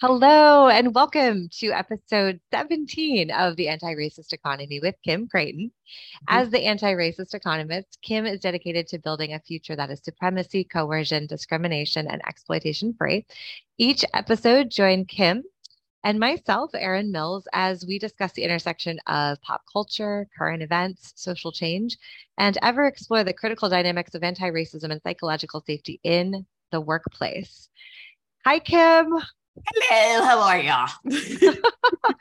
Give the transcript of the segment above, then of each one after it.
Hello, and welcome to episode 17 of the Anti Racist Economy with Kim Crayton. As the anti racist economist, Kim is dedicated to building a future that is supremacy, coercion, discrimination, and exploitation free. Each episode, join Kim and myself, Erin Mills, as we discuss the intersection of pop culture, current events, social change, and ever explore the critical dynamics of anti racism and psychological safety in the workplace. Hi, Kim. Hello, how are you?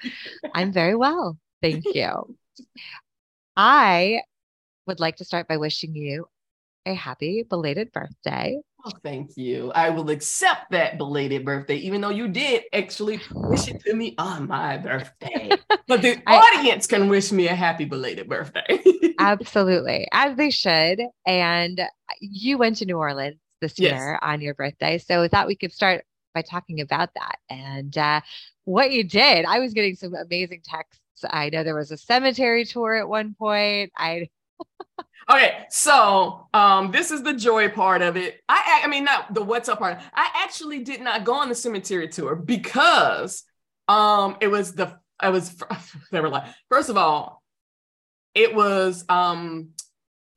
I'm very well. Thank you. I would like to start by wishing you a happy belated birthday. Oh, thank you. I will accept that belated birthday, even though you did actually wish it to me on my birthday. but the I, audience can wish me a happy belated birthday. absolutely, as they should. And you went to New Orleans this yes. year on your birthday. So we thought we could start by talking about that and uh, what you did. I was getting some amazing texts. I know there was a cemetery tour at one point. I okay, so um, this is the joy part of it. I, I mean, not the what's up part. I actually did not go on the cemetery tour because um, it was the I was they were like first of all, it was um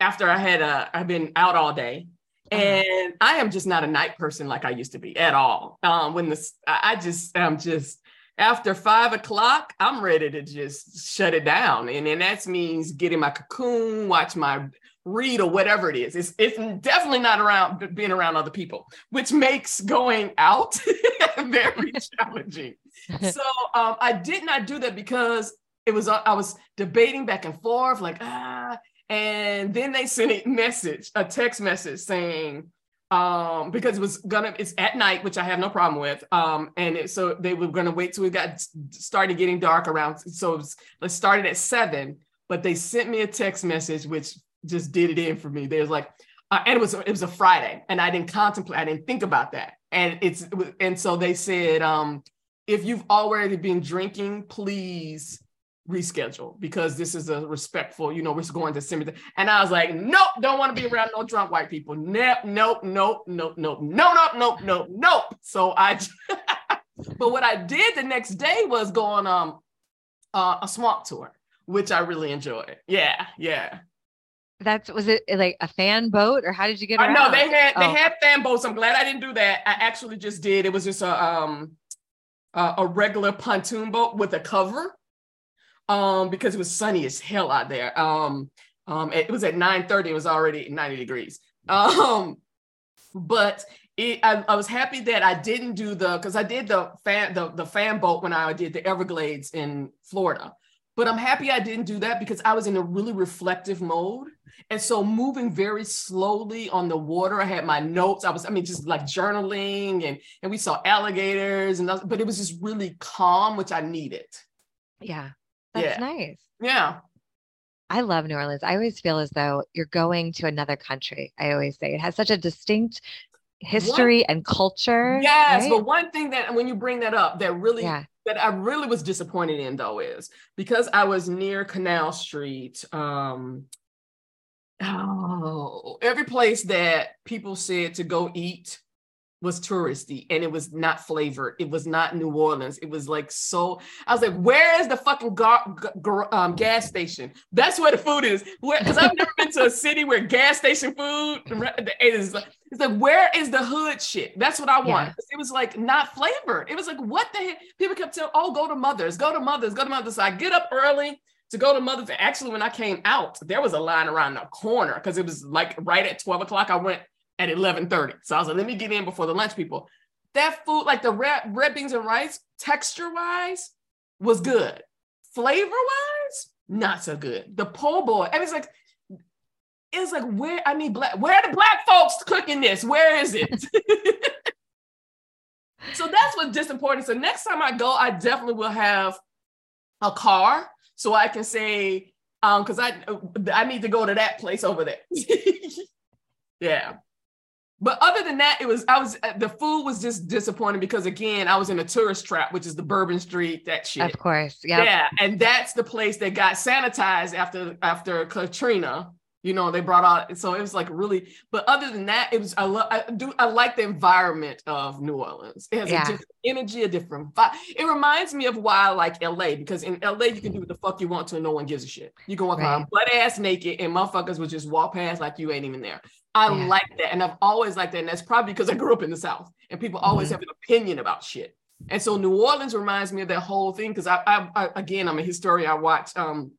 after I had uh I've been out all day. And I am just not a night person like I used to be at all. Um, when this, I just, I'm just after five o'clock, I'm ready to just shut it down, and then that means getting my cocoon, watch my read or whatever it is. It's it's definitely not around being around other people, which makes going out very challenging. So um, I did not do that because it was I was debating back and forth, like ah, and then they sent a message, a text message saying, um, because it was gonna, it's at night, which I have no problem with. Um, and it, so they were gonna wait till it got started getting dark around. So it, was, it started at seven, but they sent me a text message, which just did it in for me. They was like, uh, and it was it was a Friday, and I didn't contemplate, I didn't think about that. And it's and so they said, um, if you've already been drinking, please reschedule because this is a respectful, you know, we're going to cemetery. And I was like, nope, don't want to be around no drunk white people. Nope, nope, nope, nope, nope, nope, nope, nope, nope, nope. So I, but what I did the next day was go on um uh, a swamp tour, which I really enjoyed. Yeah, yeah. That's was it like a fan boat or how did you get around? Uh, no, they had they oh. had fan boats. I'm glad I didn't do that. I actually just did. It was just a um uh, a regular pontoon boat with a cover um, because it was sunny as hell out there. Um, um, it was at 9 30, it was already 90 degrees. Um, but it, I, I, was happy that I didn't do the because I did the fan the, the fan boat when I did the Everglades in Florida. But I'm happy I didn't do that because I was in a really reflective mode. And so moving very slowly on the water, I had my notes. I was, I mean, just like journaling and and we saw alligators and but it was just really calm, which I needed. Yeah. That's yeah. nice. Yeah. I love New Orleans. I always feel as though you're going to another country. I always say it has such a distinct history one, and culture. Yes, right? but one thing that when you bring that up that really yeah. that I really was disappointed in though is because I was near Canal Street. Um, oh, every place that people said to go eat was touristy and it was not flavored. It was not New Orleans. It was like so. I was like, where is the fucking gar- gar- um, gas station? That's where the food is. Because I've never been to a city where gas station food is. It's like, where is the hood shit? That's what I want. Yeah. It was like not flavored. It was like, what the heck? People kept telling, oh, go to Mother's, go to Mother's, go to Mother's. So I get up early to go to Mother's. Actually, when I came out, there was a line around the corner because it was like right at 12 o'clock. I went at 11:30. So I was like, let me get in before the lunch people. That food, like the red, red beans and rice, texture-wise, was good. Flavor-wise, not so good. The po' boy, and it's like, it's like where I need black, where are the black folks cooking this? Where is it? so that's what's disappointing. So next time I go, I definitely will have a car so I can say, um, because I I need to go to that place over there. yeah. But other than that, it was I was uh, the food was just disappointing because again, I was in a tourist trap, which is the Bourbon Street, that shit. Of course, yeah, yeah, and that's the place that got sanitized after after Katrina. You know, they brought out so it was like really. But other than that, it was I love I do I like the environment of New Orleans. It has Yeah. a different energy, a different vibe. It reminds me of why I like LA because in LA you can do what the fuck you want to and no one gives a shit. You can walk Right. around butt ass naked and motherfuckers will just walk past like you ain't even there. I Yeah. like that, and I've always liked that, and that's probably because I grew up in the South and people always Mhm. have an opinion about shit. And so New Orleans reminds me of that whole thing because I, I, I again I'm a historian. I watch um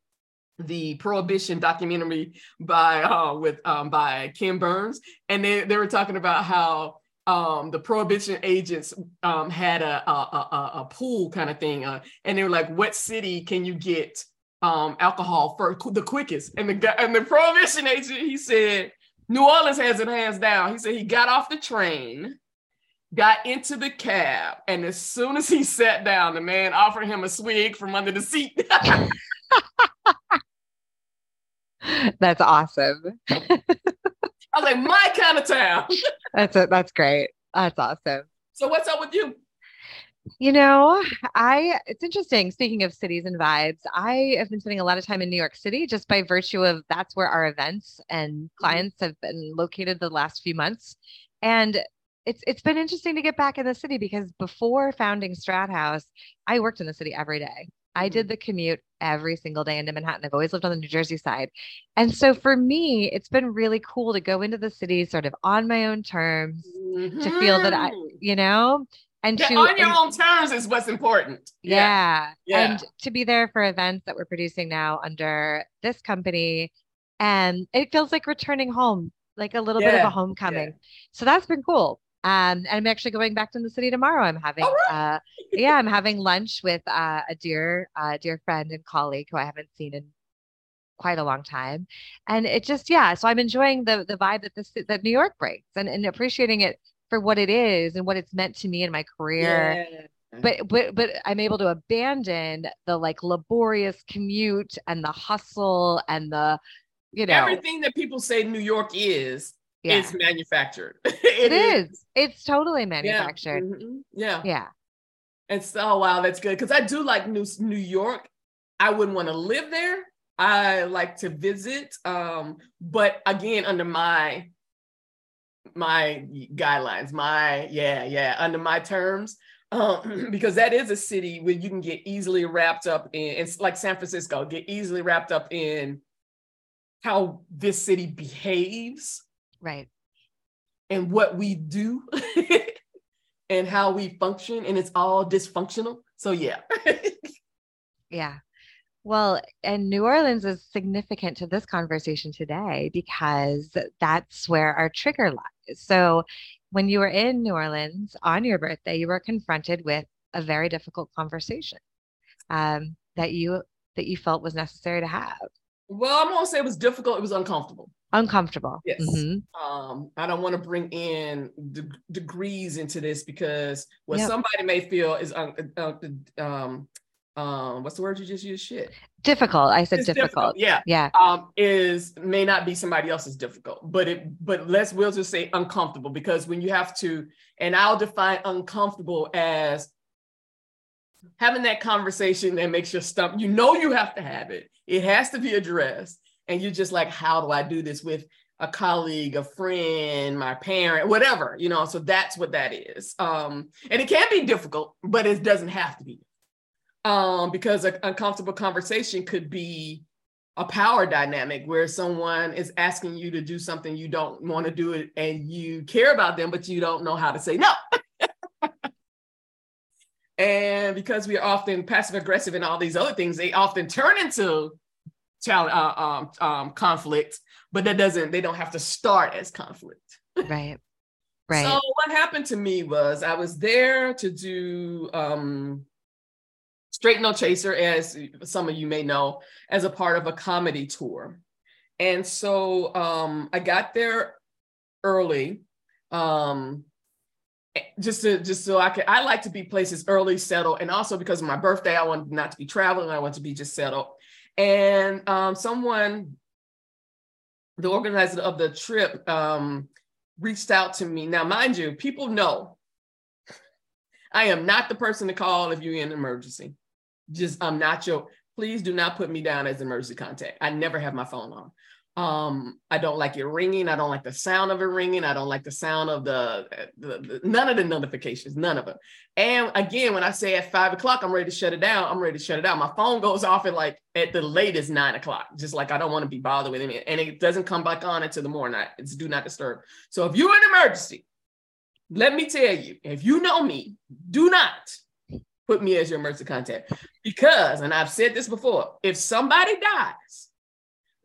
the prohibition documentary by uh with um by Ken Burns. And they they were talking about how um the prohibition agents um had a a, a, a- pool kind of thing uh, and they were like what city can you get um alcohol for the quickest? And the guy and the prohibition agent he said New Orleans has it hands down. He said he got off the train got into the cab and as soon as he sat down the man offered him a swig from under the seat That's awesome. I was like, my kind of town. That's it. That's great. That's awesome. So what's up with you? You know, I it's interesting. Speaking of cities and vibes, I have been spending a lot of time in New York City just by virtue of that's where our events and mm-hmm. clients have been located the last few months. And it's it's been interesting to get back in the city because before founding Strat House, I worked in the city every day. I did the commute every single day into Manhattan. I've always lived on the New Jersey side. And so for me, it's been really cool to go into the city sort of on my own terms, to feel that I- Mhm. you know, and Yeah, to on your and- own terms is what's important. yeah. Yeah. And to be there for events that we're producing now under this company. And it feels like returning home, like a little bit of a homecoming. So that's been cool. Um, and I'm actually going back to the city tomorrow. I'm having, All uh, yeah, I'm having lunch with uh, a dear, uh, dear friend and colleague who I haven't seen in quite a long time. And it just, yeah. So I'm enjoying the the vibe that this that New York brings and, and appreciating it for what it is and what it's meant to me in my career Yeah. but but but I'm able to abandon the like laborious commute and the hustle and the you know Everything that people say New York is, yeah is manufactured. it is it's totally manufactured Mhm. Yeah. yeah And so, oh, wow, that's good. Because I do like New, New York. I wouldn't want to live there. I like to visit. Um, but again, under my my guidelines, my yeah, yeah, under my terms. Um, because that is a city where you can get easily wrapped up in it's like San Francisco, get easily wrapped up in how this city behaves right. and what we do and how we function and it's all dysfunctional. So yeah. Yeah. Well and New Orleans is significant to this conversation today because that's where our trigger lies. So when you were in New Orleans on your birthday you were confronted with a very difficult conversation um, that you that you felt was necessary to have well i'm gonna say it was difficult it was uncomfortable. Uncomfortable. Yes. Mhm. um i don't want to bring in de- degrees into this because what Yep. somebody may feel is un- uh, um um what's the word you just used? Shit. Difficult. I said It's difficult. Yeah. Yeah. Um is may not be somebody else's difficult but it but let's we'll just say uncomfortable because when you have to and i'll define uncomfortable as having that conversation that makes your stomach you know you have to have it it has to be addressed. And you're just like how do i do this with a colleague a friend my parent whatever you know? So that's what that is. Um and it can be difficult but it doesn't have to be. Um because an uncomfortable conversation could be a power dynamic where someone is asking you to do something you don't want to do it and you care about them but you don't know how to say no and because we are often passive aggressive and all these other things they often turn into challenge, uh, um, um, conflict but that doesn't they don't have to start as conflict. Right. Right. so what happened to me was I was there to do um, Straight No Chaser, as some of you may know, as a part of a comedy tour. And so um, I got there early, um, just to just so I could. I like to be places early, settled, and also because of my birthday, I wanted not to be traveling. I want to be just settled. And um, someone, the organizer of the trip, um, reached out to me. Now, mind you, people know I am not the person to call if you're in an emergency. Just, I'm not your, please do not put me down as emergency contact. I never have my phone on. Um, I don't like it ringing. I don't like the sound of it ringing. I don't like the sound of the, the, the none of the notifications, none of them. And again, when I say at five o'clock, I'm ready to shut it down. I'm ready to shut it down. My phone goes off at like at the latest nine o'clock, just like I don't want to be bothered with it. And it doesn't come back on until the morning. It's do not disturb. So if you're in emergency, let me tell you, if you know me, do not put me as your emergency contact because, and I've said this before, if somebody dies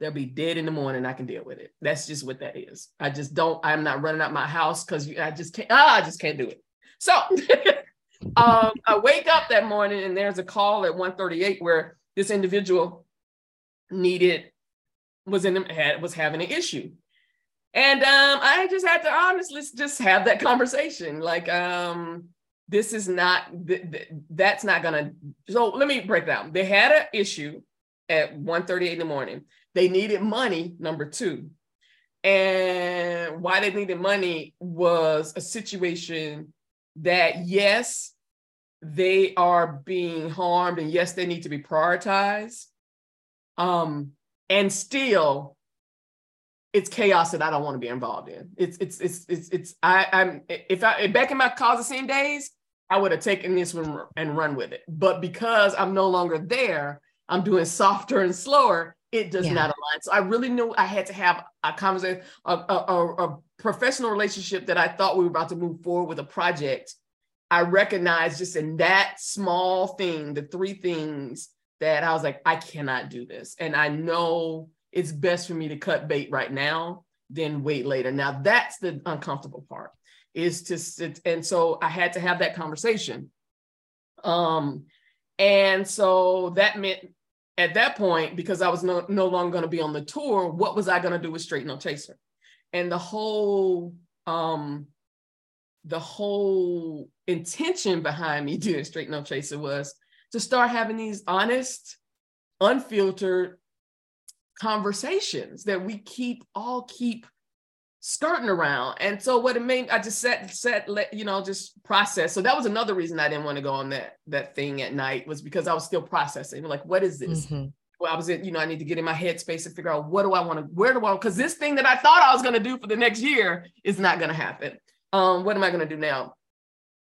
they'll be dead in the morning. I can deal with it. That's just what that is. I just don't, I'm not running out my house because I just can't, ah, I just can't do it. So um, I wake up that morning and there's a call at 138 where this individual needed, was in, had, was having an issue. And um, I just had to honestly just have that conversation. Like, um, this is not, th- th- that's not gonna, so let me break down. They had an issue at 1.38 in the morning they needed money, number two. And why they needed money was a situation that, yes, they are being harmed, and yes, they need to be prioritized. Um, and still, it's chaos that I don't want to be involved in. It's it's it's it's it's I I'm if I back in my same days, I would have taken this one and run with it. But because I'm no longer there, I'm doing softer and slower it does yeah. not align. So I really knew I had to have a conversation, a, a, a, professional relationship that I thought we were about to move forward with a project. I recognized just in that small thing, the three things that I was like, I cannot do this. And I know it's best for me to cut bait right now than wait later. Now that's the uncomfortable part is to sit. And so I had to have that conversation. Um, and so that meant at that point, because I was no, no longer going to be on the tour, what was I going to do with Straight No Chaser? And the whole um, the whole intention behind me doing Straight No Chaser was to start having these honest, unfiltered conversations that we keep all keep skirting around. And so what it made, I just set, set, let, you know, just process. So that was another reason I didn't want to go on that, that thing at night was because I was still processing. Like, what is this? Mm-hmm. Well, I was in, you know, I need to get in my headspace and figure out what do I want to, where do I, want because this thing that I thought I was going to do for the next year is not going to happen. Um, what am I going to do now?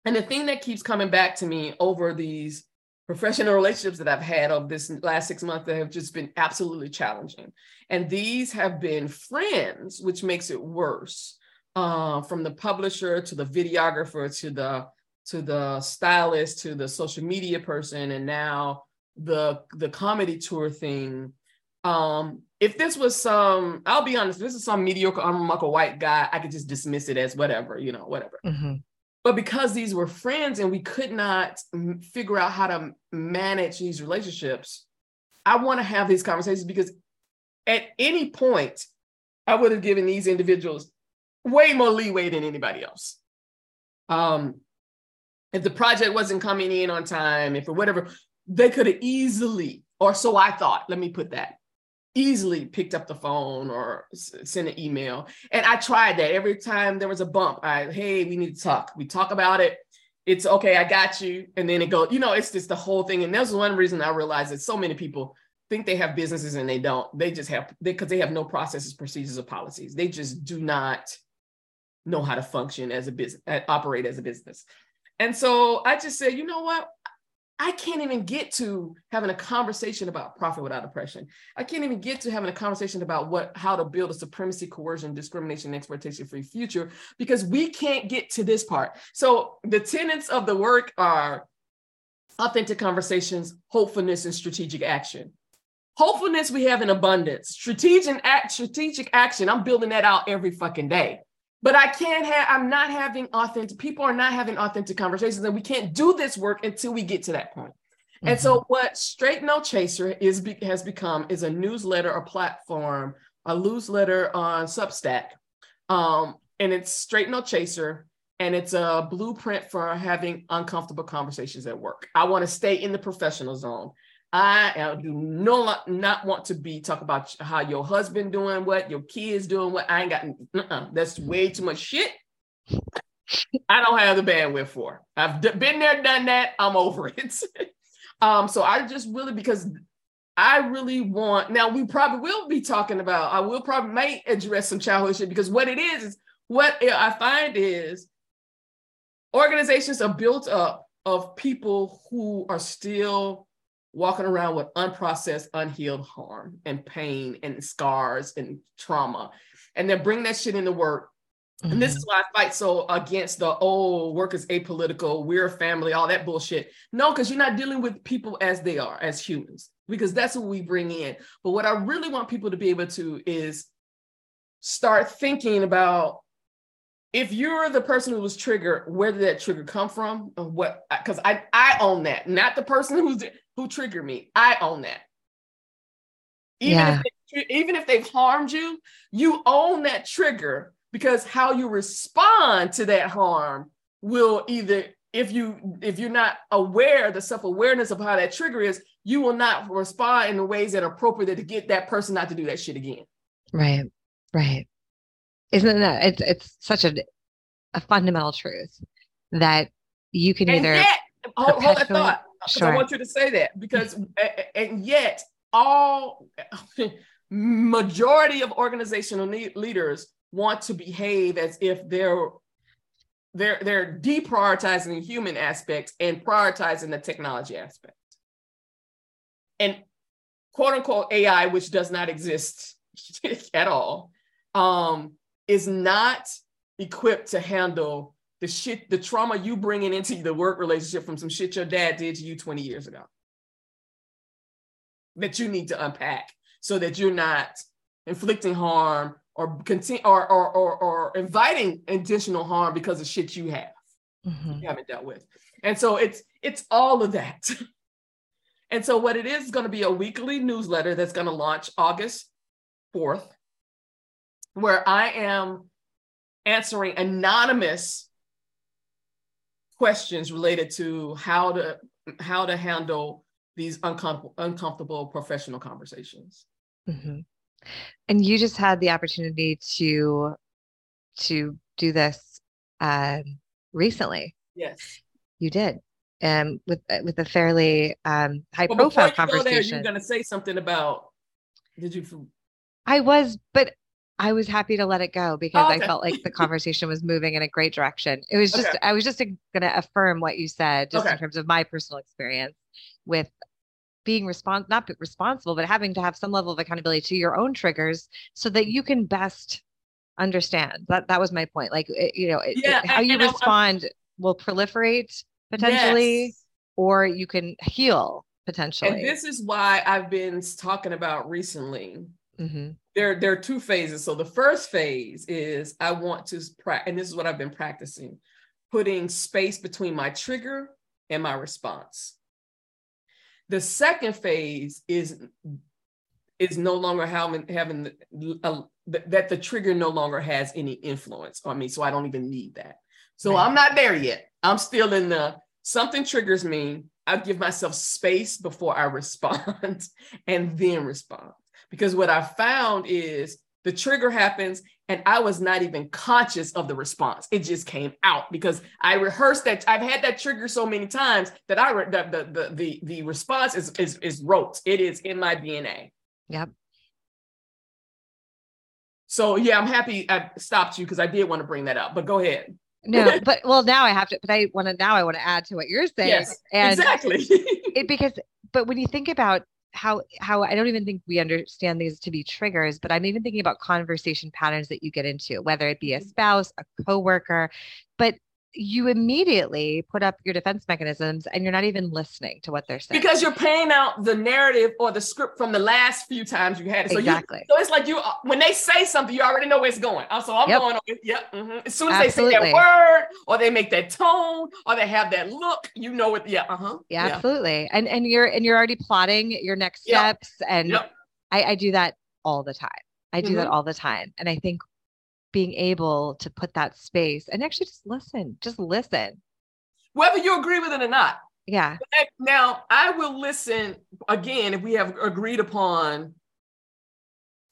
And the thing that keeps coming back to me over these professional relationships that I've had of this last six months that have just been absolutely challenging. And these have been friends, which makes it worse. Uh, from the publisher to the videographer to the to the stylist to the social media person, and now the the comedy tour thing. Um, if this was some, I'll be honest, this is some mediocre, unremarkable white guy, I could just dismiss it as whatever, you know, whatever. Mm-hmm. But because these were friends and we could not figure out how to manage these relationships, I want to have these conversations because at any point, I would have given these individuals way more leeway than anybody else. Um, if the project wasn't coming in on time, if or whatever, they could have easily, or so I thought, let me put that, easily picked up the phone or sent an email. And I tried that every time there was a bump. I, hey, we need to talk. We talk about it. It's okay, I got you. And then it goes, you know, it's just the whole thing. And that's one reason I realized that so many people think they have businesses and they don't. They just have, because they, they have no processes, procedures, or policies. They just do not know how to function as a business, operate as a business. And so I just said, you know what? I can't even get to having a conversation about profit without oppression. I can't even get to having a conversation about what how to build a supremacy, coercion, discrimination, exploitation free future because we can't get to this part. So the tenets of the work are authentic conversations, hopefulness, and strategic action. Hopefulness we have in abundance. Strategic act, strategic action. I'm building that out every fucking day but I can't have, I'm not having authentic, people are not having authentic conversations, and we can't do this work until we get to that point. Mm-hmm. And so, mm-hmm. what Straight No Chaser is has become is a newsletter, a platform, a newsletter on Substack, um, and it's Straight No Chaser, and it's a blueprint for having uncomfortable conversations at work. I want to stay in the professional zone. I do no not want to be talk about how your husband doing what, your kids doing what. I ain't got uh-uh, that's way too much shit. I don't have the bandwidth for. I've been there, done that. I'm over it. um, so I just really because I really want now we probably will be talking about, I will probably may address some childhood shit because what it is is what I find is organizations are built up of people who are still walking around with unprocessed, unhealed harm and pain and scars and trauma. And then bring that shit into work. Mm-hmm. And this is mm-hmm. why I fight so against the old work is apolitical, we're a family, all that bullshit. No, because you're not dealing with people as they are, as humans, because that's what we bring in. But what I really want people to be able to is start thinking about if you're the person who was triggered, where did that trigger come from? What? Because I I own that, not the person who's who triggered me. I own that. Even yeah. if they, even if they've harmed you, you own that trigger because how you respond to that harm will either if you if you're not aware the self-awareness of how that trigger is you will not respond in the ways that are appropriate to get that person not to do that shit again right right isn't that it's it's such a a fundamental truth that you can and either yet, hold, hold that thought sure. I want you to say that because and yet all majority of organizational leaders want to behave as if they're they're they're deprioritizing the human aspects and prioritizing the technology aspect and quote unquote ai which does not exist at all um, is not equipped to handle the shit, the trauma you bringing into the work relationship from some shit your dad did to you 20 years ago that you need to unpack so that you're not inflicting harm or continue or, or, or, or inviting additional harm because of shit you have mm-hmm. you haven't dealt with. And so it's it's all of that. And so what it is is going to be a weekly newsletter that's going to launch august 4th where I am answering anonymous questions related to how to how to handle these uncom- uncomfortable professional conversations. Mm-hmm. And you just had the opportunity to to do this um, recently. Yes, you did, and um, with with a fairly um, high well, profile conversation. you're going to say something about. Did you? I was, but I was happy to let it go because oh, okay. I felt like the conversation was moving in a great direction. It was just, okay. I was just going to affirm what you said, just okay. in terms of my personal experience with being respons- not responsible, but having to have some level of accountability to your own triggers so that you can best understand. That that was my point. Like, it, you know, yeah, it, how you respond I'm, will proliferate potentially, yes. or you can heal potentially. And this is why I've been talking about recently. Mm-hmm there, there are two phases. So the first phase is I want to practice, and this is what I've been practicing, putting space between my trigger and my response. The second phase is is no longer having having uh, that the trigger no longer has any influence on me, so I don't even need that. So right. I'm not there yet. I'm still in the something triggers me. I give myself space before I respond, and then respond. Because what I found is the trigger happens and I was not even conscious of the response. It just came out because I rehearsed that. I've had that trigger so many times that I re- the, the, the the the response is is is rote. It is in my DNA. Yep. So yeah, I'm happy I stopped you because I did want to bring that up. But go ahead. no, but well, now I have to. But I want to now. I want to add to what you're saying. Yes, and exactly. it, because, but when you think about how how I don't even think we understand these to be triggers, but I'm even thinking about conversation patterns that you get into, whether it be a mm-hmm. spouse, a coworker, but you immediately put up your defense mechanisms and you're not even listening to what they're saying because you're paying out the narrative or the script from the last few times you had it. So exactly. You, so it's like you uh, when they say something, you already know where it's going. Uh, so I'm yep. going. Yep. Mm-hmm. As soon as absolutely. they say that word or they make that tone or they have that look, you know it. Yeah. Uh huh. Yeah, yeah, absolutely. And and you're and you're already plotting your next steps. And yep. I, I do that all the time. I do mm-hmm. that all the time. And I think being able to put that space and actually just listen, just listen. Whether you agree with it or not. Yeah. Now, I will listen again if we have agreed upon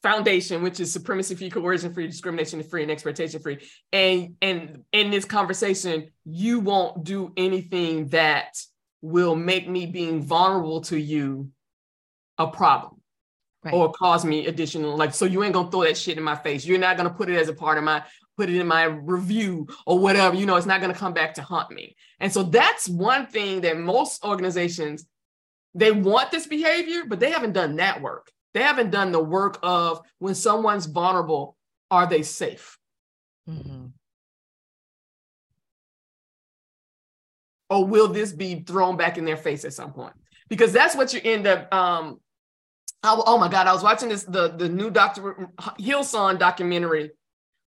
foundation, which is supremacy free, coercion free, discrimination free, and exploitation free. And and in this conversation, you won't do anything that will make me being vulnerable to you a problem Right. or cause me additional like so you ain't gonna throw that shit in my face. You're not gonna put it as a part of my put it in my review or whatever you know it's not gonna come back to haunt me. And so that's one thing that most organizations they want this behavior but they haven't done that work. They haven't done the work of when someone's vulnerable are they safe? Mhm. or will this be thrown back in their face at some point? Because that's what you end up um oh, oh my god i was watching this the the new dr hillsong documentary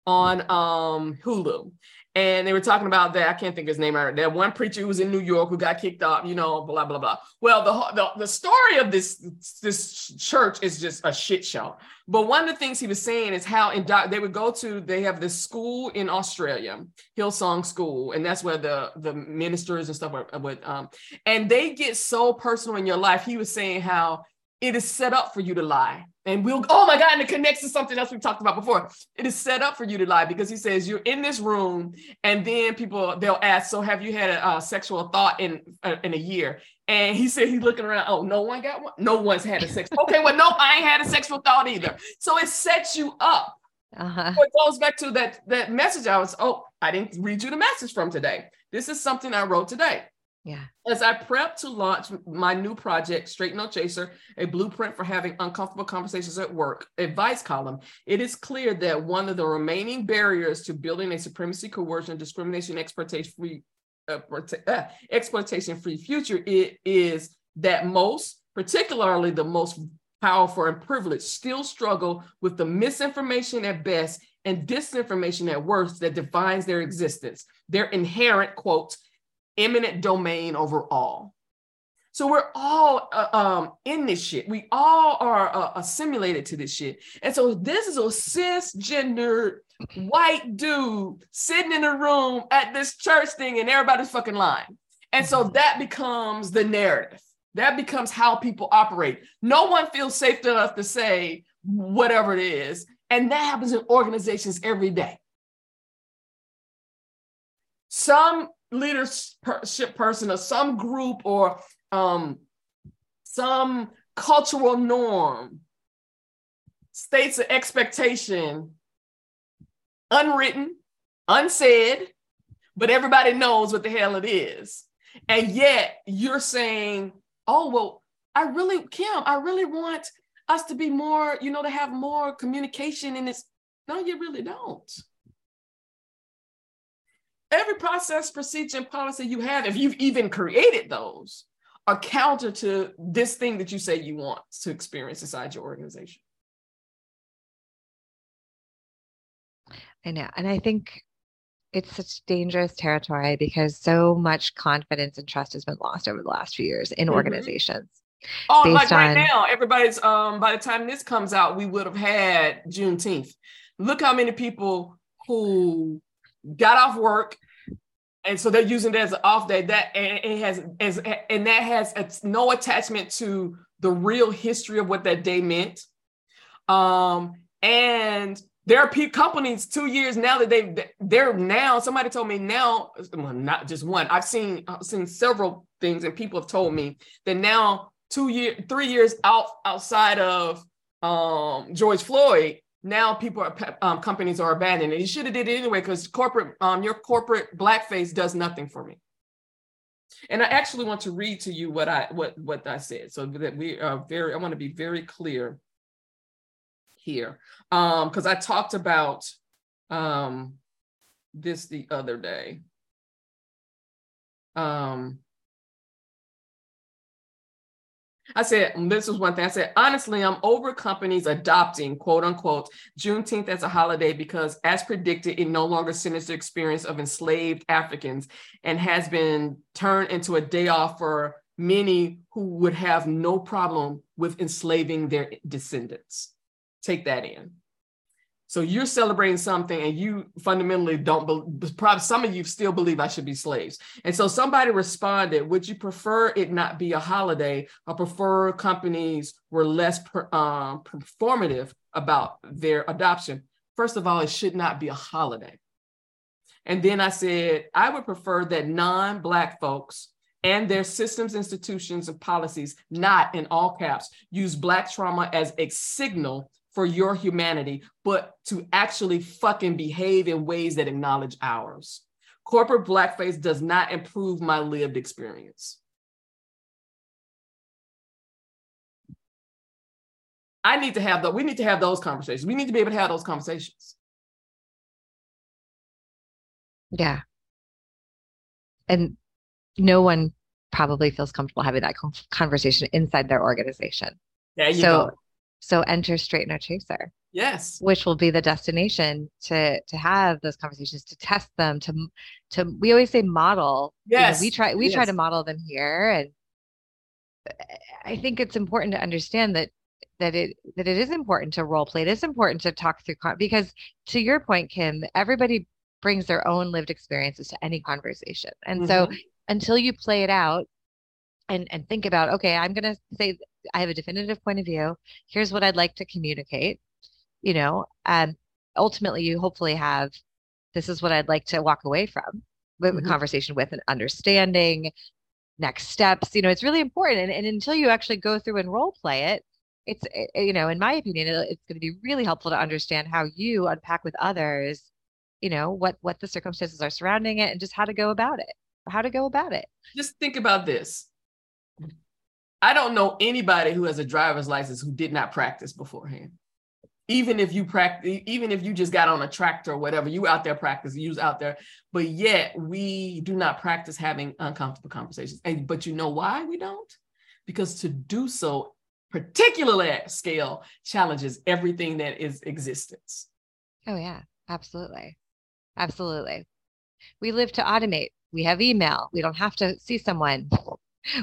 on um hulu. And they were talking about that i can't think of his name right that one preacher who was in new york who got kicked off you know blah blah blah. Well the the, the story of this this church is just a shit show. But one of the things he was saying is how in doc, they would go to they have this school in australia hillsong school and that's where the the ministers and stuff would um and they get so personal in your life. He was saying how it is set up for you to lie. And we'll oh my god and it connects to something else we've talked about before. It is set up for you to lie because he says you're in this room and then people they'll ask so have you had a, uh sexual thought in uh, in a year? And he said he's looking around oh no one got one? No one's had a sex okay well no i ain't had a sexual thought either. So it sets you up. Uh-huh. so it goes back to that that message i was oh i didn't read you the message from today. This is something i wrote today Yeah. as I prep to launch my new project, Straight No Chaser, a blueprint for having uncomfortable conversations at work advice column, it is clear that one of the remaining barriers to building a supremacy, coercion, discrimination, exploitation free, uh, uh, exploitation free future it is that most, particularly the most powerful and privileged, still struggle with the misinformation at best and disinformation at worst that defines their existence, their inherent quote eminent domain over all. So we're all uh, um, in this shit. We all are uh, assimilated to this shit. And so this is a cisgender white dude sitting in a room at this church thing and everybody's fucking lying. And so that becomes the narrative. That becomes how people operate. No one feels safe enough to say whatever it is. And that happens in organizations every day. Some leadership person or some group or um, some cultural norm states an expectation unwritten unsaid but everybody knows what the hell it is. And yet you're saying oh well i really kim i really want us to be more you know to have more communication in this. No you really don't every process, procedure, and policy you have, if you've even created those, are counter to this thing that you say you want to experience inside your organization. I know. And I think it's such dangerous territory because so much confidence and trust has been lost over the last few years in Mhm. organizations. Oh, like right on- now, everybody's um by the time this comes out, we would have had Juneteenth. Look how many people who got off work and so they're using it as an off day. That and it has as and that has it's no attachment to the real history of what that day meant. Um and there are companies two years now that they they're now somebody told me now well, not just one i've seen i've seen several things and people have told me that now two year three years out outside of um george floyd now people are um, companies are abandoning it. You should have did it anyway because corporate um your corporate blackface does nothing for me. And I actually want to read to you what I what what I said so that we are very I want to be very clear here um because I talked about um this the other day. Um I said, this was one thing. I said, honestly, I'm over companies adopting quote unquote Juneteenth as a holiday because, as predicted, it no longer centers the experience of enslaved Africans and has been turned into a day off for many who would have no problem with enslaving their descendants. Take that in. So you're celebrating something and you fundamentally don't believe, probably some of you still believe I should be slaves. And so somebody responded, would you prefer it not be a holiday or prefer companies were less per, um, performative about their adoption? First of all, it should not be a holiday. And then I said, I would prefer that non-Black folks and their systems, institutions, and policies, not in all caps, use Black trauma as a signal for your humanity, but to actually fucking behave in ways that acknowledge ours. Corporate blackface does not improve my lived experience. I need to have the, we need to have those conversations. We need to be able to have those conversations. Yeah. And no one probably feels comfortable having that conversation inside their organization. There you so, go. So enter straight no chaser. Yes. Which will be the destination to to have those conversations, to test them, to to we always say model. Yes. You know, we try we yes. try to model them here. And I think it's important to understand that that it that it is important to role play. It is important to talk through con- because to your point, Kim, everybody brings their own lived experiences to any conversation. And mm-hmm. so until you play it out and and think about, okay, I'm gonna say I have a definitive point of view. Here's what I'd like to communicate. You know, and ultimately you hopefully have this is what I'd like to walk away from with mm-hmm. conversation with an understanding next steps you know it's really important and, and until you actually go through and role play it it's it, you know in my opinion it, it's going to be really helpful to understand how you unpack with others you know what what the circumstances are surrounding it and just how to go about it how to go about it just think about this i don't know anybody who has a driver's license who did not practice beforehand even if you practice even if you just got on a tractor or whatever you out there practice you was out there but yet we do not practice having uncomfortable conversations and but you know why we don't because to do so particularly at scale challenges everything that is existence oh yeah absolutely Absolutely. We live to automate. We have email. We don't have to see someone.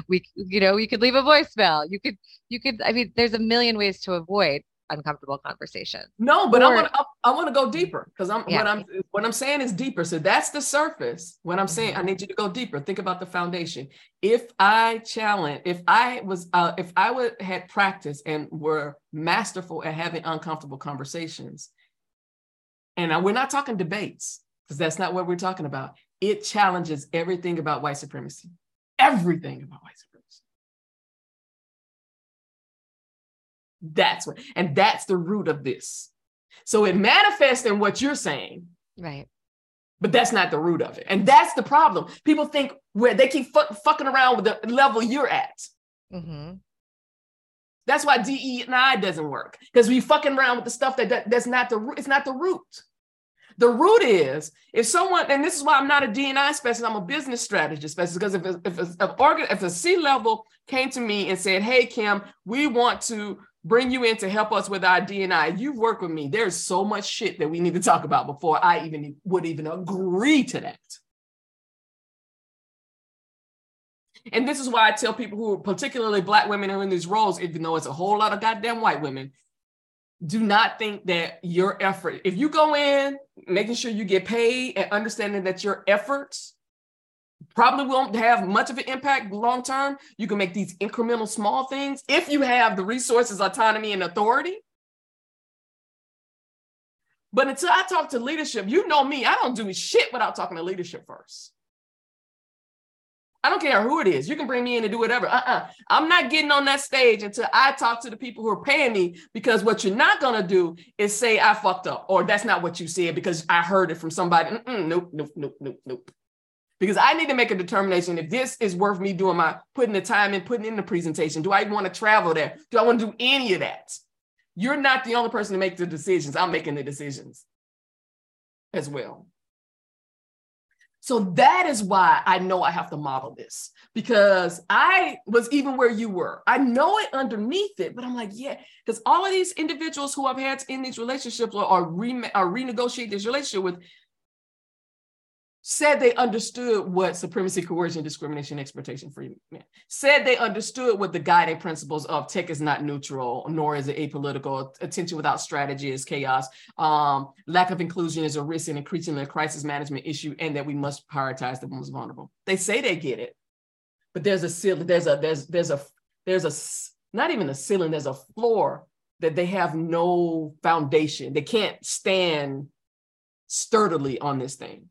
We, you know, you could leave a voicemail. You could, you could, I mean, there's a million ways to avoid uncomfortable conversation. No, but or, I want to I want to go deeper because I'm yeah. what I'm what I'm saying is deeper. So that's the surface. What I'm saying, I mm-hmm. need you to go deeper. Think about the foundation. If I challenge, if I was uh, if I would had practiced and were masterful at having uncomfortable conversations, and we're not talking debates because that's not what we're talking about. It challenges everything about white supremacy, everything about white supremacy. That's what, and that's the root of this. So it manifests in what you're saying. Right. But that's not the root of it. And that's the problem. People think where they keep fu- fucking around with the level you're at. Mm-hmm. That's why DE and I doesn't work because we fucking around with the stuff that, that that's not the root. It's not the root. The root is if someone, and this is why I'm not a DNI specialist, I'm a business strategist specialist. Because if a, if a, if, organ, if a C level came to me and said, "Hey Kim, we want to bring you in to help us with our DNI," you've worked with me. There's so much shit that we need to talk about before I even would even agree to that. And this is why I tell people who particularly black women who are in these roles, even though it's a whole lot of goddamn white women, do not think that your effort, if you go in making sure you get paid and understanding that your efforts probably won't have much of an impact long term, you can make these incremental small things if you have the resources, autonomy, and authority. But until I talk to leadership, you know me, I don't do shit without talking to leadership first. I don't care who it is. You can bring me in and do whatever. Uh-uh. I'm not getting on that stage until I talk to the people who are paying me because what you're not going to do is say I fucked up or that's not what you said because I heard it from somebody. Mm-mm, nope, nope, nope, nope, nope. Because I need to make a determination if this is worth me doing my putting the time in, putting in the presentation. Do I even want to travel there? Do I want to do any of that? You're not the only person to make the decisions. I'm making the decisions as well. So that is why I know I have to model this because I was even where you were. I know it underneath it, but I'm like, yeah, because all of these individuals who I've had in these relationships or, re- renegotiate this relationship with said they understood what supremacy, coercion, discrimination, exploitation for men. Said they understood what the guiding principles of tech is not neutral, nor is it apolitical. Attention without strategy is chaos. Um, lack of inclusion is a risk and increasingly a crisis management issue, and that we must prioritize the most vulnerable. They say they get it, but there's a ceiling. There's a there's there's a there's a not even a ceiling. There's a floor that they have no foundation. They can't stand sturdily on this thing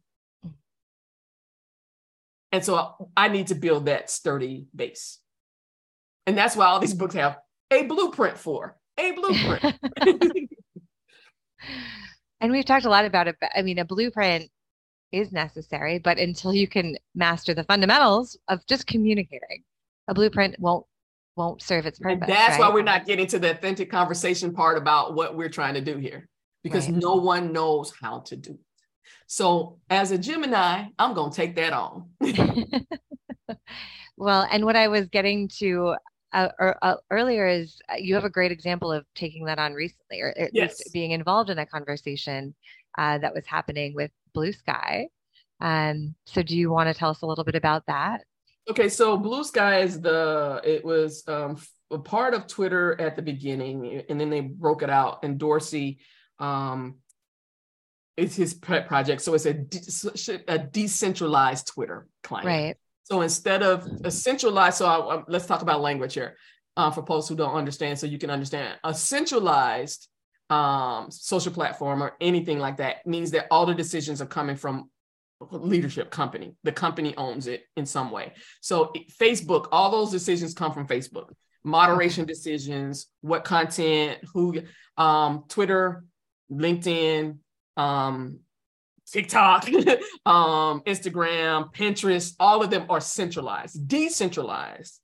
And so I need to build that sturdy base. And that's why all these books have a blueprint for a blueprint. and we've talked a lot about it. I mean, a blueprint is necessary, but until you can master the fundamentals of just communicating, a blueprint won't won't serve its purpose. And that's right? why we're not getting to the authentic conversation part about what we're trying to do here, because right. no one knows how to do it. So as a Gemini, I'm going to take that on. well, and what I was getting to uh, er, uh, earlier is uh, you have a great example of taking that on recently, or at yes. least being involved in a conversation uh, that was happening with Bluesky. Um, so, do you want to tell us a little bit about that? Okay, so Bluesky is the it was um, a part of Twitter at the beginning, and then they broke it out. And Dorsey um, is his pet project, so it's a, de- a decentralized Twitter client. Right. So instead of a centralized, so I, I, let's talk about language here uh, for folks who don't understand, so you can understand. A centralized um, social platform or anything like that means that all the decisions are coming from leadership company. The company owns it in some way. So Facebook, all those decisions come from Facebook. Moderation decisions, what content, who, um, Twitter, LinkedIn, um, TikTok, um, Instagram, Pinterest, all of them are centralized, decentralized.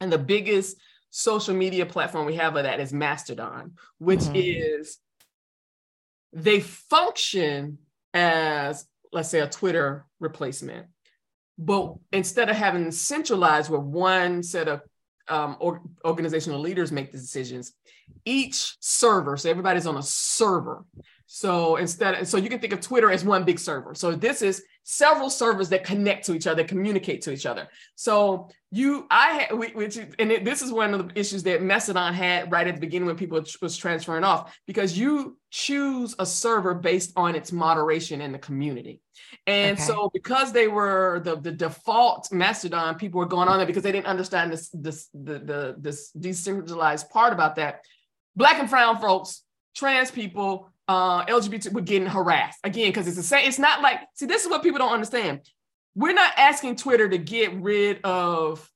And the biggest social media platform we have of that is Mastodon, which mm-hmm. is they function as, let's say, a Twitter replacement. But instead of having centralized where one set of um, or, organizational leaders make the decisions, each server, so everybody's on a server, so instead, so you can think of Twitter as one big server. So this is several servers that connect to each other, communicate to each other. So you, I had, which, and it, this is one of the issues that Mastodon had right at the beginning when people was transferring off, because you choose a server based on its moderation in the community. And okay. so because they were the, the default Mastodon, people were going on there because they didn't understand this, this, the, the, this decentralized part about that. Black and brown folks, trans people, uh, LGBT were getting harassed again because it's the same. It's not like see this is what people don't understand. We're not asking Twitter to get rid of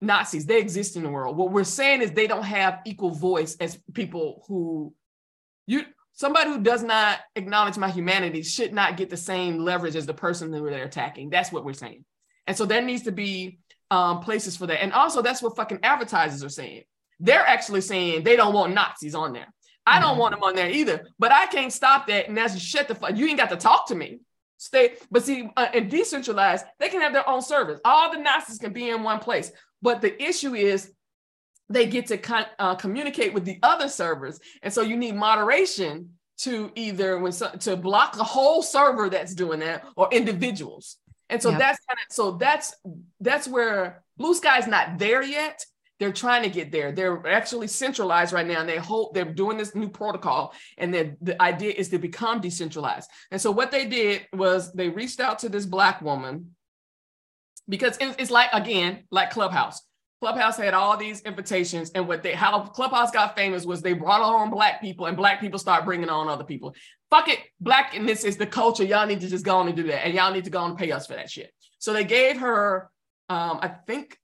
Nazis. They exist in the world. What we're saying is they don't have equal voice as people who you somebody who does not acknowledge my humanity should not get the same leverage as the person who they're attacking. That's what we're saying. And so there needs to be um, places for that. And also that's what fucking advertisers are saying. They're actually saying they don't want Nazis on there. I don't want them on there either, but I can't stop that. And that's shut the fuck. You ain't got to talk to me. Stay, but see, uh, and decentralized, they can have their own service. All the Nazis can be in one place. But the issue is they get to con- uh, communicate with the other servers, and so you need moderation to either when so, to block a whole server that's doing that or individuals. And so yep. that's kind of so that's that's where Bluesky's not there yet they're trying to get there. They're actually centralized right now, and they hope they're doing this new protocol. And then the idea is to become decentralized. And so what they did was they reached out to this black woman because it's like again like Clubhouse. Clubhouse had all these invitations, and what they how Clubhouse got famous was they brought on black people, and black people start bringing on other people. Fuck it, blackness is the culture. Y'all need to just go on and do that, and y'all need to go and pay us for that shit. So they gave her, um, I think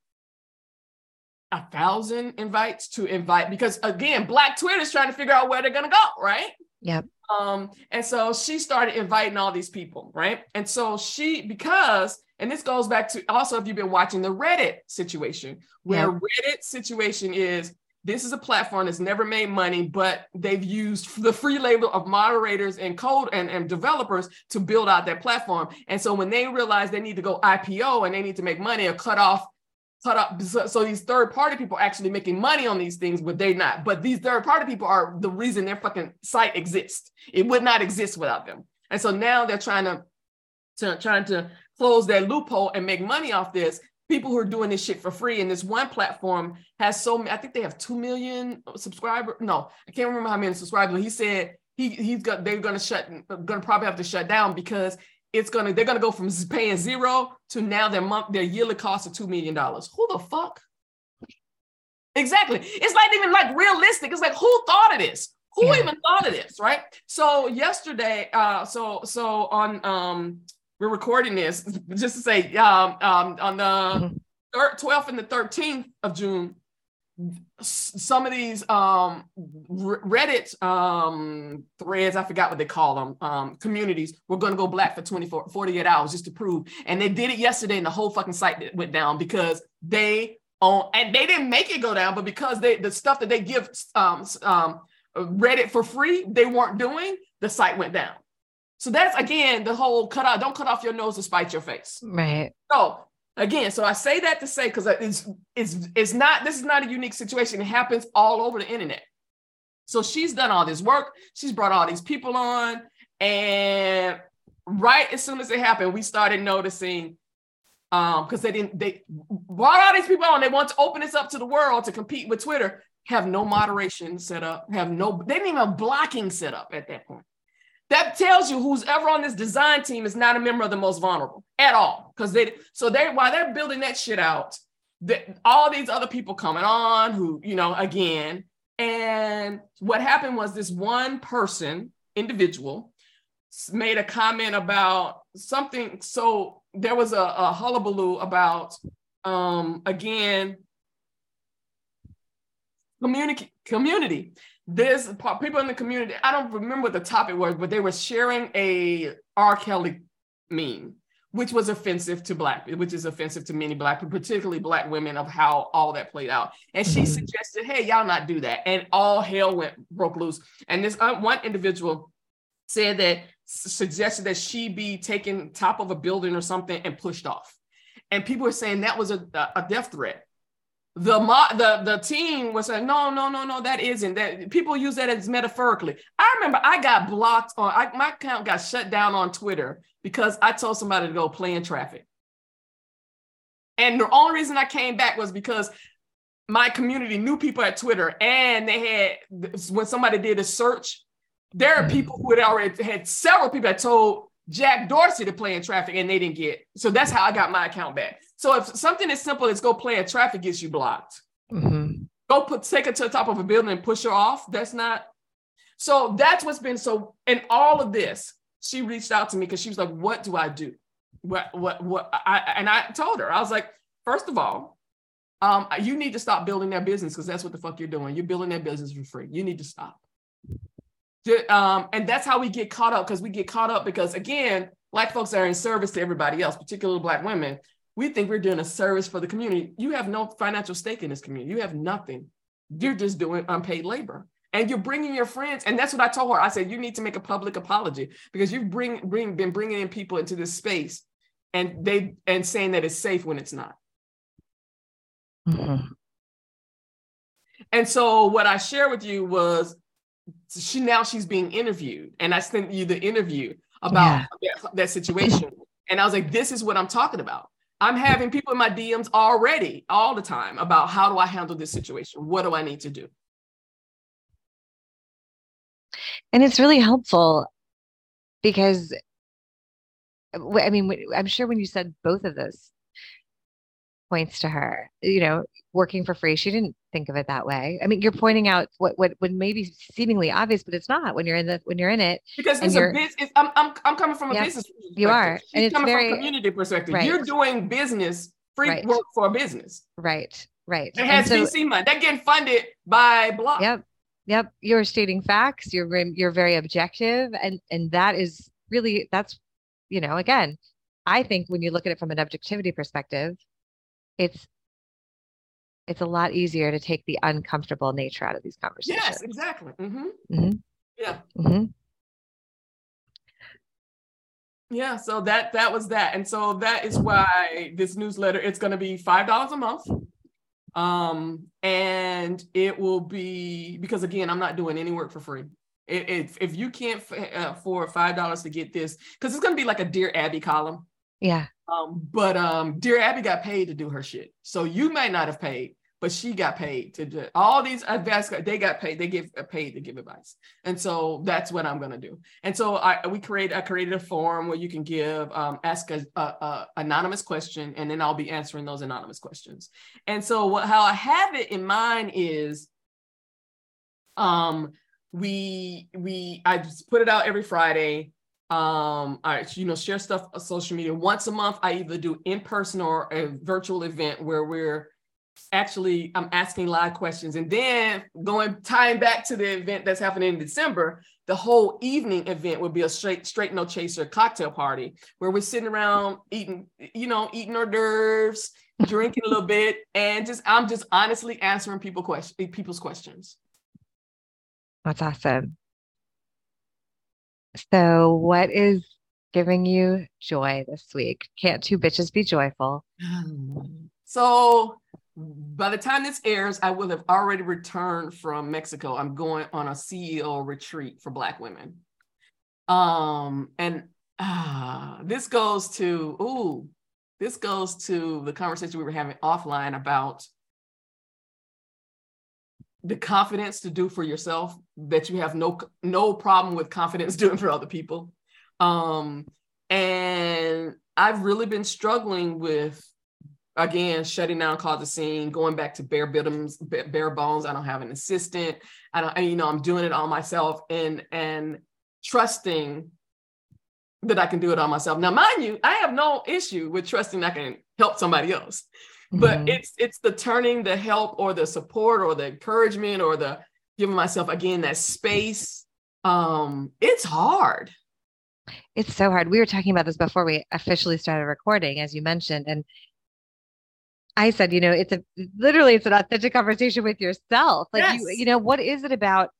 a thousand invites to invite because again, Black Twitter is trying to figure out where they're gonna go, right? Yep. Um, and so she started inviting all these people, right? And so she, because, and this goes back to also if you've been watching the Reddit situation, where yep. Reddit situation is this is a platform that's never made money, but they've used the free labor of moderators and code and, and developers to build out that platform. And so when they realize they need to go IPO and they need to make money or cut off So, so, these third party people actually making money on these things, but they're not. But these third party people are the reason their fucking site exists. It would not exist without them. And so now they're trying to, to trying to close that loophole and make money off this. People who are doing this shit for free, and this one platform has so many. I think they have two million subscribers. No, I can't remember how many subscribers. He said he he's got they're gonna shut, gonna probably have to shut down because it's gonna they're gonna go from paying zero to now their month their yearly cost of two million dollars. Who the fuck? Exactly. It's not even like realistic. It's like who thought of this? Who yeah. even thought of this, right? So yesterday, uh, so so on um we're recording this just to say um, um, on the mm-hmm. thir- 12th and the 13th of June, some of these um, Reddit um, threads, I forgot what they call them, um, communities, we're going to go black for 24, 48 hours just to prove. And they did it yesterday and the whole fucking site went down because they on, and they didn't make it go down, but because they, the stuff that they give um, um, Reddit for free, they weren't doing, the site went down. So that's again the whole cut out, don't cut off your nose to spite your face. Right. So again, so I say that to say because it's it's it's not this is not a unique situation. It happens all over the internet. So she's done all this work. She's brought all these people on, and right as soon as it happened, we started noticing um because they didn't they brought all these people on. They want to open this up to the world to compete with Twitter. Have no moderation set up. Have no they didn't even have blocking set up at that point. That tells you who's ever on this design team is not a member of the most vulnerable at all. Because they so they while they're building that shit out, that all these other people coming on who, you know, again. And what happened was this one person, individual, made a comment about something. So there was a, a hullabaloo about um again community community there's people in the community. I don't remember what the topic was, but they were sharing a R. Kelly meme, which was offensive to black, which is offensive to many black, particularly black women, of how all that played out. And she mm-hmm. suggested, "Hey, y'all not do that," and all hell went broke loose. And this uh, one individual said that suggested that she be taken top of a building or something and pushed off. And people were saying that was a, a death threat the the the team was saying no no no no that isn't that people use that as metaphorically. I remember i got blocked on I, my account got shut down on twitter because i told somebody to go play in traffic. And the only reason i came back was because my community knew people at twitter and they had when somebody did a search there are mm. people who had already had several people that told jack dorsey to play in traffic and they didn't get so that's how i got my account back so if something as simple as go play a traffic gets you blocked, mm-hmm. go put take it to the top of a building and push her off. That's not. So that's what's been so. In all of this, she reached out to me because she was like, "What do I do? What what what?" I and I told her I was like, first of all, um, you need to stop building that business because that's what the fuck you're doing. You're building that business for free. You need to stop. Um, and that's how we get caught up because we get caught up because again, black folks are in service to everybody else, particularly black women we think we're doing a service for the community. You have no financial stake in this community. You have nothing. You're just doing unpaid labor. And you're bringing your friends, and that's what I told her. I said you need to make a public apology because you've bring, bring been bringing in people into this space, and they and saying that it's safe when it's not. Mm-hmm. And so what I shared with you was she now she's being interviewed, and I sent you the interview about yeah. that, that situation, and I was like, this is what I'm talking about. I'm having people in my DMs already all the time about how do I handle this situation? What do I need to do? And it's really helpful because, I mean, I'm sure when you said both of those points to her, you know, working for free, she didn't think of it that way. I mean, you're pointing out what what would maybe seemingly obvious, but it's not when you're in the when you're in it. Because it's a business. I'm, I'm I'm coming from a business. You are, She's and it's coming very, from a community perspective. Right. You're doing business free right. work for a business. Right. Right. It has so, VC money. They're getting funded by Block. Yep. Yep. You're stating facts. You're you're very objective, and and that is really that's you know again, I think when you look at it from an objectivity perspective, it's it's a lot easier to take the uncomfortable nature out of these conversations. Yes, exactly. Mm-hmm. Mm-hmm. Yeah. Mm-hmm. Yeah, so that that was that, and so that is why this newsletter it's going to be five dollars a month, um, and it will be because again I'm not doing any work for free. If if you can't uh, afford five dollars to get this, because it's going to be like a Dear Abby column. Yeah. Um, but um, Dear Abby got paid to do her shit, so you might not have paid, but she got paid to do all these advice. They got paid. They give uh, paid to give advice, and so that's what I'm gonna do. And so I we create I created a forum where you can give um, ask a, a, a, anonymous question, and then I'll be answering those anonymous questions. And so what how I have it in mind is, um, we we I just put it out every Friday. Um, i you know, share stuff on social media. Once a month, I either do in person or a virtual event where we're actually I'm asking live questions. And then going tying back to the event that's happening in December, the whole evening event would be a straight straight no chaser cocktail party where we're sitting around eating, you know, eating hors d'oeuvres, drinking a little bit, and just I'm just honestly answering people question people's questions. That's awesome. So what is giving you joy this week? Can't two bitches be joyful? So by the time this airs, I will have already returned from Mexico. I'm going on a CEO retreat for Black women. Um, and uh, this goes to, ooh, this goes to the conversation we were having offline about the confidence to do for yourself that you have no no problem with confidence doing for other people um and i've really been struggling with again, shutting down cause a scene, going back to bare bottoms, bare bones. I don't have an assistant. I don't, you know, I'm doing it all myself and and trusting that I can do it all myself. Now, mind you, I have no issue with trusting I can help somebody else. Mm-hmm. But it's it's the turning the help or the support or the encouragement or the giving myself again that space. Um, it's hard. It's so hard. We were talking about this before we officially started recording, as you mentioned, and I said, you know, it's a literally it's an authentic conversation with yourself. Like yes. you, you know, what is it about?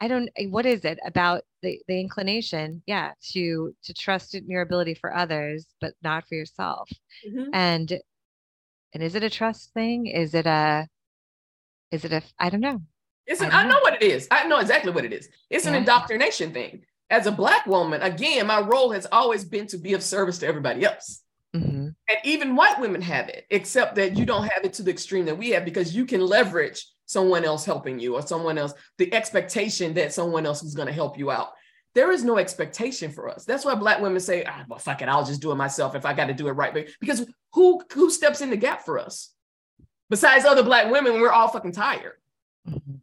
I don't eh, what is it about the, the inclination, yeah, to to trust in your ability for others, but not for yourself. Mm-hmm. And and is it a trust thing? Is it a is it a I don't know. It's an, I, I know. know. what it is. I know exactly what it is. It's yeah. an indoctrination thing. As a black woman, again, my role has always been to be of service to everybody else. And even white women have it, except that you don't have it to the extreme that we have because you can leverage someone else helping you or someone else, the expectation that someone else is going to help you out. There is no expectation for us. That's why black women say, ah, well, fuck it, I'll just do it myself if I got to do it right. Because who who steps in the gap for us? Besides other black women, we're all fucking tired. Mm-hmm.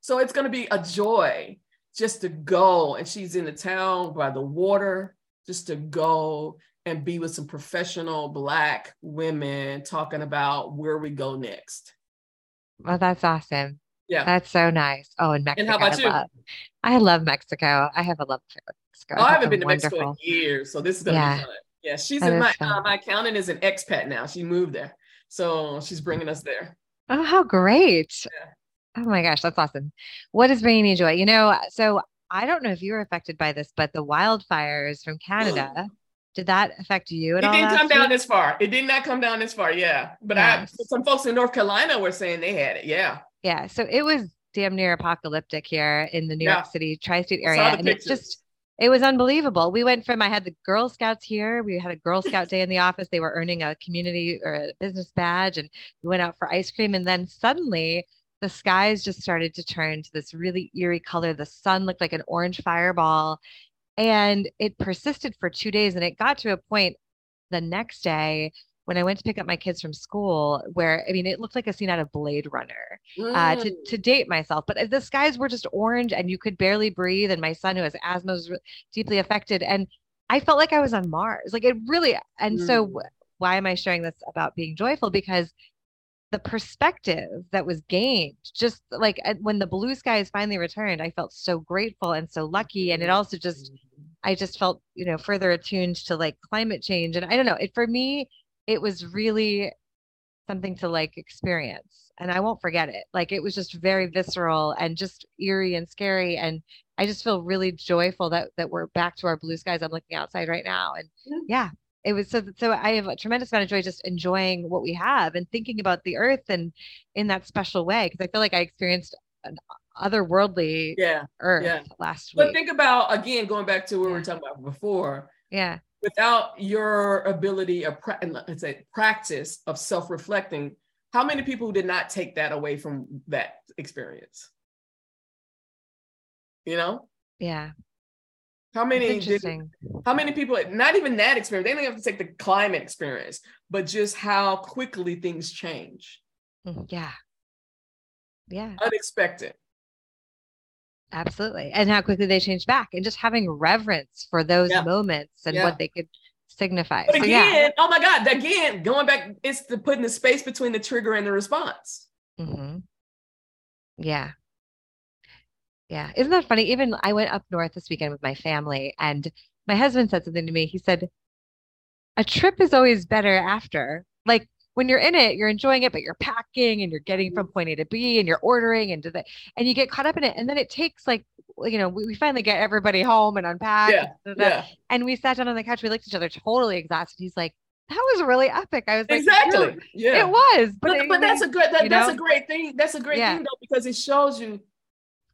So it's going to be a joy just to go. And she's in the town by the water, just to go and be with some professional Black women talking about where we go next. Well, that's awesome. Yeah. That's so nice. Oh, and Mexico. And how about I you? Love, I love Mexico. I have a love for Mexico. Oh, I haven't been to wonderful. Mexico in years, so this is gonna yeah. be fun. Yeah, she's that in my uh, my accountant is an expat now. She moved there, so she's bringing us there. Oh, how great! Yeah. Oh my gosh, that's awesome. What is bringing you joy? You know, so I don't know if you were affected by this, but the wildfires from Canada did that affect you at it all? It didn't come down this far. It did not come down this far. Yeah. But yes. I some folks in North Carolina were saying they had it. Yeah. Yeah. So it was damn near apocalyptic here in the New yeah. York City tri-state area. And it's just it was unbelievable. We went from I had the Girl Scouts here. We had a Girl Scout day in the office. They were earning a community or a business badge and we went out for ice cream. And then suddenly the skies just started to turn to this really eerie color. The sun looked like an orange fireball and it persisted for two days. And it got to a point the next day when I went to pick up my kids from school, where I mean, it looked like a scene out of Blade Runner mm. uh, to, to mm. date myself. But the skies were just orange and you could barely breathe. And my son, who has asthma, was deeply affected. And I felt like I was on Mars. Like it really. And mm. so, why am I sharing this about being joyful? Because the perspective that was gained just like when the blue skies finally returned i felt so grateful and so lucky and it also just I just felt, you know, further attuned to like climate change. And I don't know, it for me, it was really something to like experience. And I won't forget it. Like it was just very visceral and just eerie and scary. And I just feel really joyful that that we're back to our blue skies. I'm looking outside right now. And mm-hmm. yeah, it was so so I have a tremendous amount of joy just enjoying what we have and thinking about the earth and in that special way. Cause I feel like I experienced an otherworldly yeah earth yeah. last week. But think about again going back to what yeah. we were talking about before. Yeah. Without your ability of pra- let's say practice of self-reflecting, how many people did not take that away from that experience? You know? Yeah. How many did, how many people not even that experience, they don't have to take the climate experience, but just how quickly things change. Mm, yeah. Yeah. Unexpected. Absolutely. And how quickly they change back and just having reverence for those yeah. moments and yeah. what they could signify. But again, yeah. oh my God, again, going back, it's the putting the space between the trigger and the response. Mm-hmm. Yeah. Yeah. Isn't that funny? Even I went up north this weekend with my family and my husband said something to me. He said, a trip is always better after. Like when you're in it, you're enjoying it, but you're packing and you're getting from mm-hmm. point A to B and you're ordering and the, and you get caught up in it. And then it takes like, you know, we, we finally get everybody home and unpack. Yeah, and, yeah. and we sat down on the couch. We looked at each other totally exhausted. He's like, that was really epic. I was like, exactly. Yeah, it was. But, but, but that's a good, that, that's know? a great thing. That's a great yeah. thing though, because it shows you,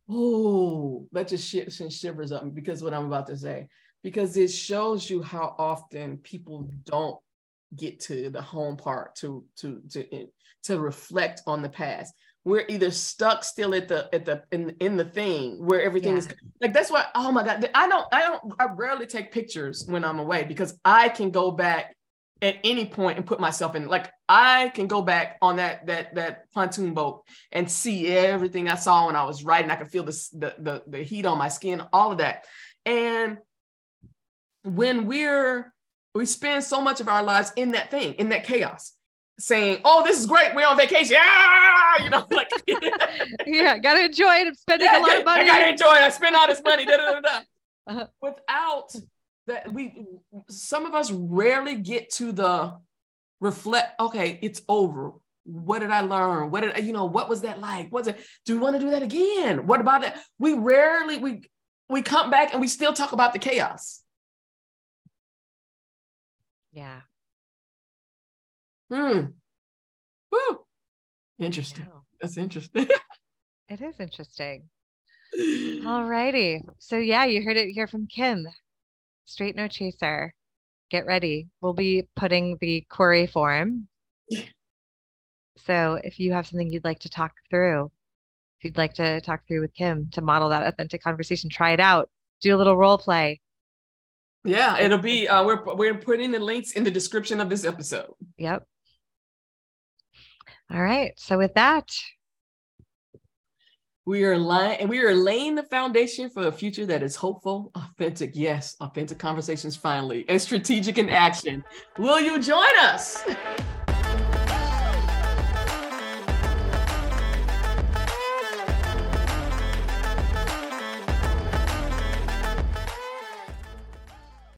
oh, that just sh- shivers up because what I'm about to say, because it shows you how often people don't get to the home part to to to eh, to reflect on the past we're either stuck still at the at the in in the thing where everything yeah. is like that's why oh my god i don't i don't i rarely take pictures when i'm away because i can go back at any point and put myself in like i can go back on that that that pontoon boat and see everything i saw when i was riding i can feel the the the, the heat on my skin all of that and when we're we spend so much of our lives in that thing, in that chaos, saying, "Oh, this is great. We're on vacation." Ah! You know, like yeah, gotta enjoy it. I'm spending yeah, a lot of money. I gotta enjoy it. I spend all this money. Da, da, da, uh-huh. Without that, we some of us rarely get to the reflect. Okay, it's over. What did I learn? What did you know? What was that like? Was it? Do we want to do that again? What about that? We rarely we we come back and we still talk about the chaos. Yeah. Hmm. Woo. Interesting. That's interesting. it is interesting. All righty. So yeah, you heard it here from Kim. Straight no chaser. Get ready. We'll be putting the query form. So if you have something you'd like to talk through, if you'd like to talk through with Kim to model that authentic conversation, try it out. Do a little role play. Yeah, it'll be uh, we're we're putting the links in the description of this episode. Yep. All right. So with that, we are we are laying the foundation for a future that is hopeful, authentic, yes, authentic conversations finally, and strategic in action. Will you join us?